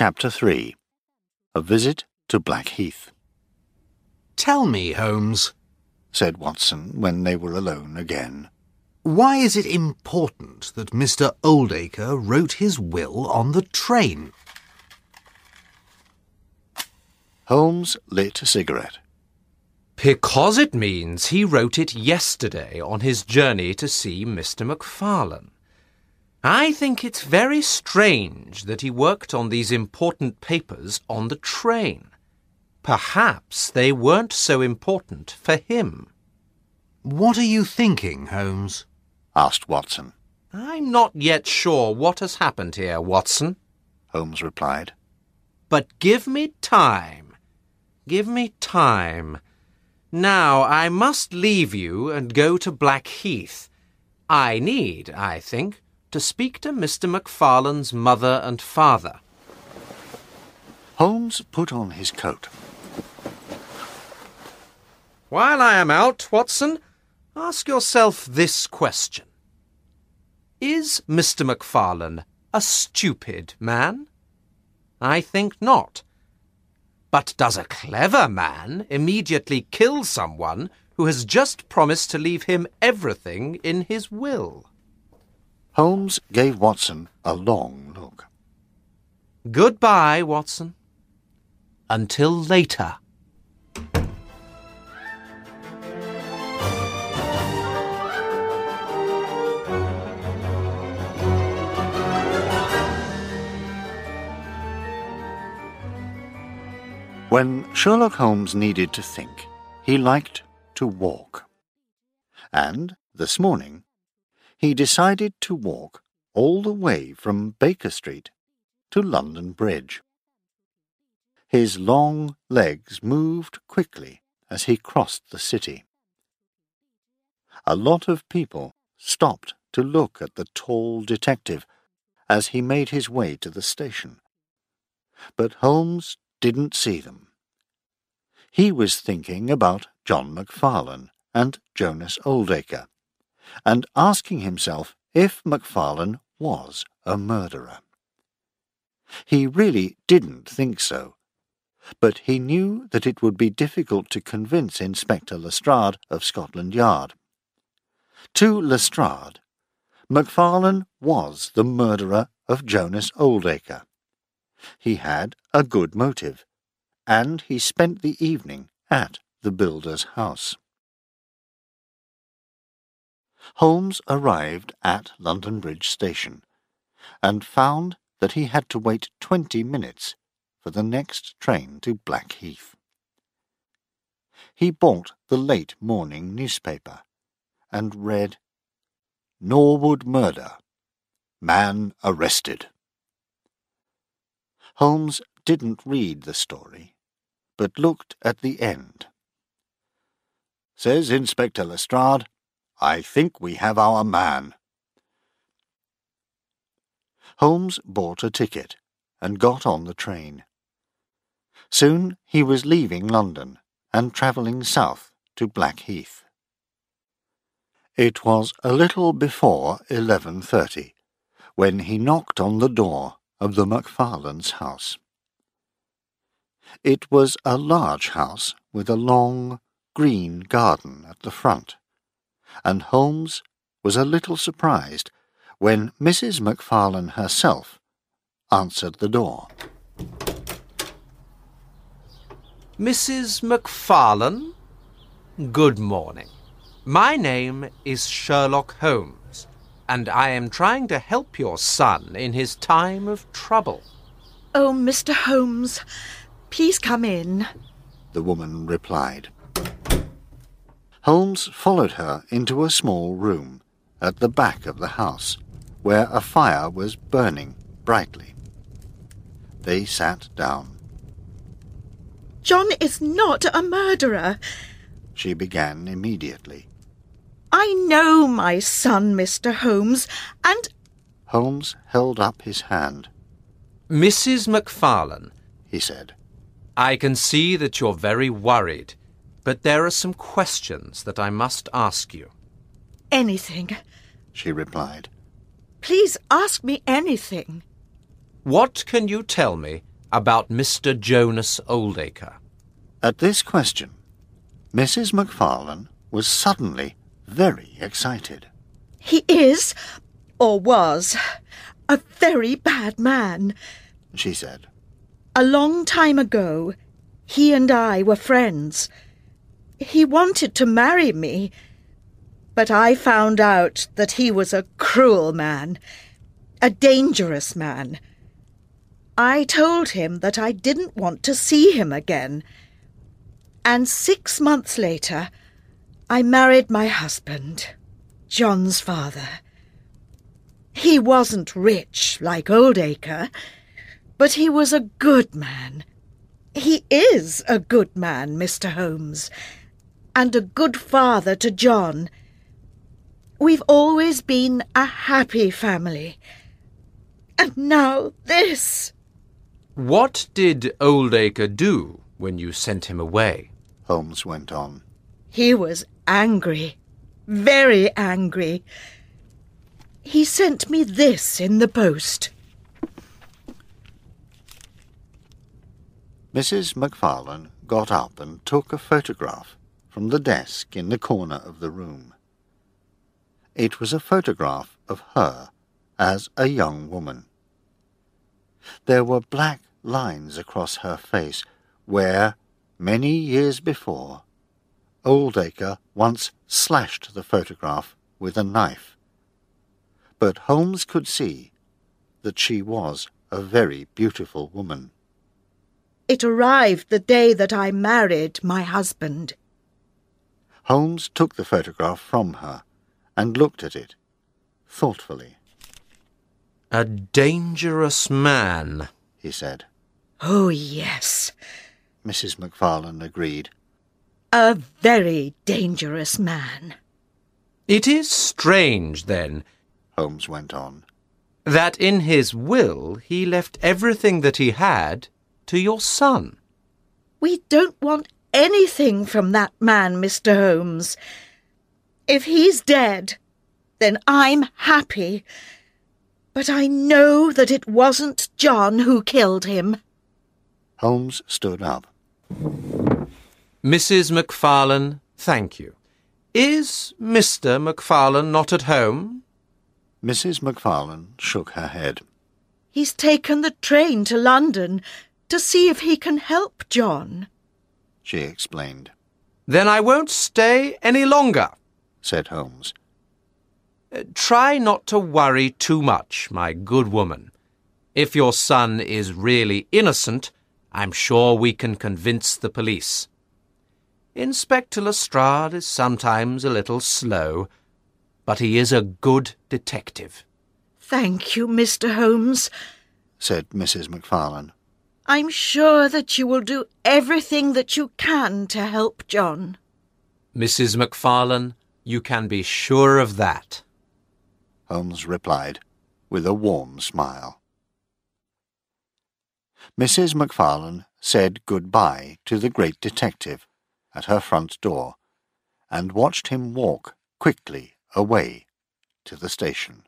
Chapter 3 A Visit to Blackheath Tell me, Holmes, said Watson when they were alone again. why is it important that Mr. Oldacre wrote his will on the train? Holmes lit a cigarette. Because it means he wrote it yesterday on his journey to see Mr. Macfarlane. I think it's very strange that he worked on these important papers on the train. Perhaps they weren't so important for him. What are you thinking, Holmes? asked Watson. I'm not yet sure what has happened here, Watson. Holmes replied. But give me time. Give me time. Now I must leave you and go to Blackheath. I need, I think, to speak to Mr. Macfarlane's mother and father. Holmes put on his coat. While I am out, Watson, ask yourself this question. Is Mr. Macfarlane a stupid man? I think not. But does a clever man immediately kill someone who has just promised to leave him everything in his will? Holmes gave Watson a long look. Goodbye, Watson. Until later. When Sherlock Holmes needed to think, he liked to walk. And, this morning, he decided to walk all the way from Baker Street to London Bridge. His long legs moved quickly as he crossed the city. A lot of people stopped to look at the tall detective as he made his way to the station. But Holmes didn't see them. He was thinking about John Macfarlane and Jonas Oldacre, and asking himself if Macfarlane was a murderer. He really didn't think so, but he knew that it would be difficult to convince Inspector Lestrade of Scotland Yard. To Lestrade, Macfarlane was the murderer of Jonas Oldacre. He had a good motive, and he spent the evening at the builder's house. Holmes arrived at London Bridge Station, and found that he had to wait twenty minutes for the next train to Blackheath. He bought the late morning newspaper, and read, Norwood Murder. Man arrested. Holmes didn't read the story, but looked at the end. Says Inspector Lestrade, I think we have our man. Holmes bought a ticket and got on the train. Soon he was leaving London and travelling south to Blackheath. It was a little before eleven thirty when he knocked on the door of the Macfarlanes' house. It was a large house with a long, green garden at the front, and Holmes was a little surprised when Mrs. Macfarlane herself answered the door. Mrs. Macfarlane? Good morning. My name is Sherlock Holmes, and I am trying to help your son in his time of trouble. Oh, Mr. Holmes, please come in. the woman replied. Holmes followed her into a small room at the back of the house, where a fire was burning brightly. They sat down. John is not a murderer. She began immediately. I know my son, Mr. Holmes, and Holmes held up his hand. Mrs. Macfarlane, He said, I can see that you're very worried, but there are some questions that I must ask you. anything. she replied. Please ask me anything. What can you tell me about Mr. Jonas Oldacre? At this question, Mrs. MacFarlane was suddenly very excited. He is, or was, a very bad man. She said, A long time ago, he and I were friends. He wanted to marry me, but I found out that he was a cruel man, a dangerous man. I told him that I didn't want to see him again. And six months later, I married my husband, John's father. He wasn't rich like Oldacre, but he was a good man. He is a good man, Mr. Holmes, and a good father to John. We've always been a happy family. And now this. What did Oldacre do when you sent him away? Holmes went on. He was angry, very angry. He sent me this in the post. Mrs. MacFarlane got up and took a photograph from the desk in the corner of the room. It was a photograph of her as a young woman. There were black lines across her face where, many years before, Oldacre once slashed the photograph with a knife. But Holmes could see that she was a very beautiful woman. It arrived the day that I married my husband. Holmes took the photograph from her and looked at it thoughtfully. A dangerous man, He said. Oh, yes, Mrs. MacFarlane agreed. a very dangerous man. It is strange, then, Holmes went on. that in his will he left everything that he had to your son. We don't want anything from that man, Mr. Holmes. If he's dead, then I'm happy. But I know that it wasn't John who killed him. Holmes stood up. Mrs. MacFarlane, thank you. Is Mr. MacFarlane not at home? Mrs. MacFarlane shook her head. He's taken the train to London to see if he can help John. She explained, Then I won't stay any longer. said Holmes. Uh, Try not to worry too much, my good woman. If your son is really innocent, I'm sure we can convince the police. Inspector Lestrade is sometimes a little slow, but he is a good detective. Thank you, Mr. Holmes. said Mrs. MacFarlane. I'm sure that you will do everything that you can to help John. Mrs. MacFarlane, you can be sure of that. Holmes replied with a warm smile. Mrs. MacFarlane said good-bye to the great detective at her front door and watched him walk quickly away to the station.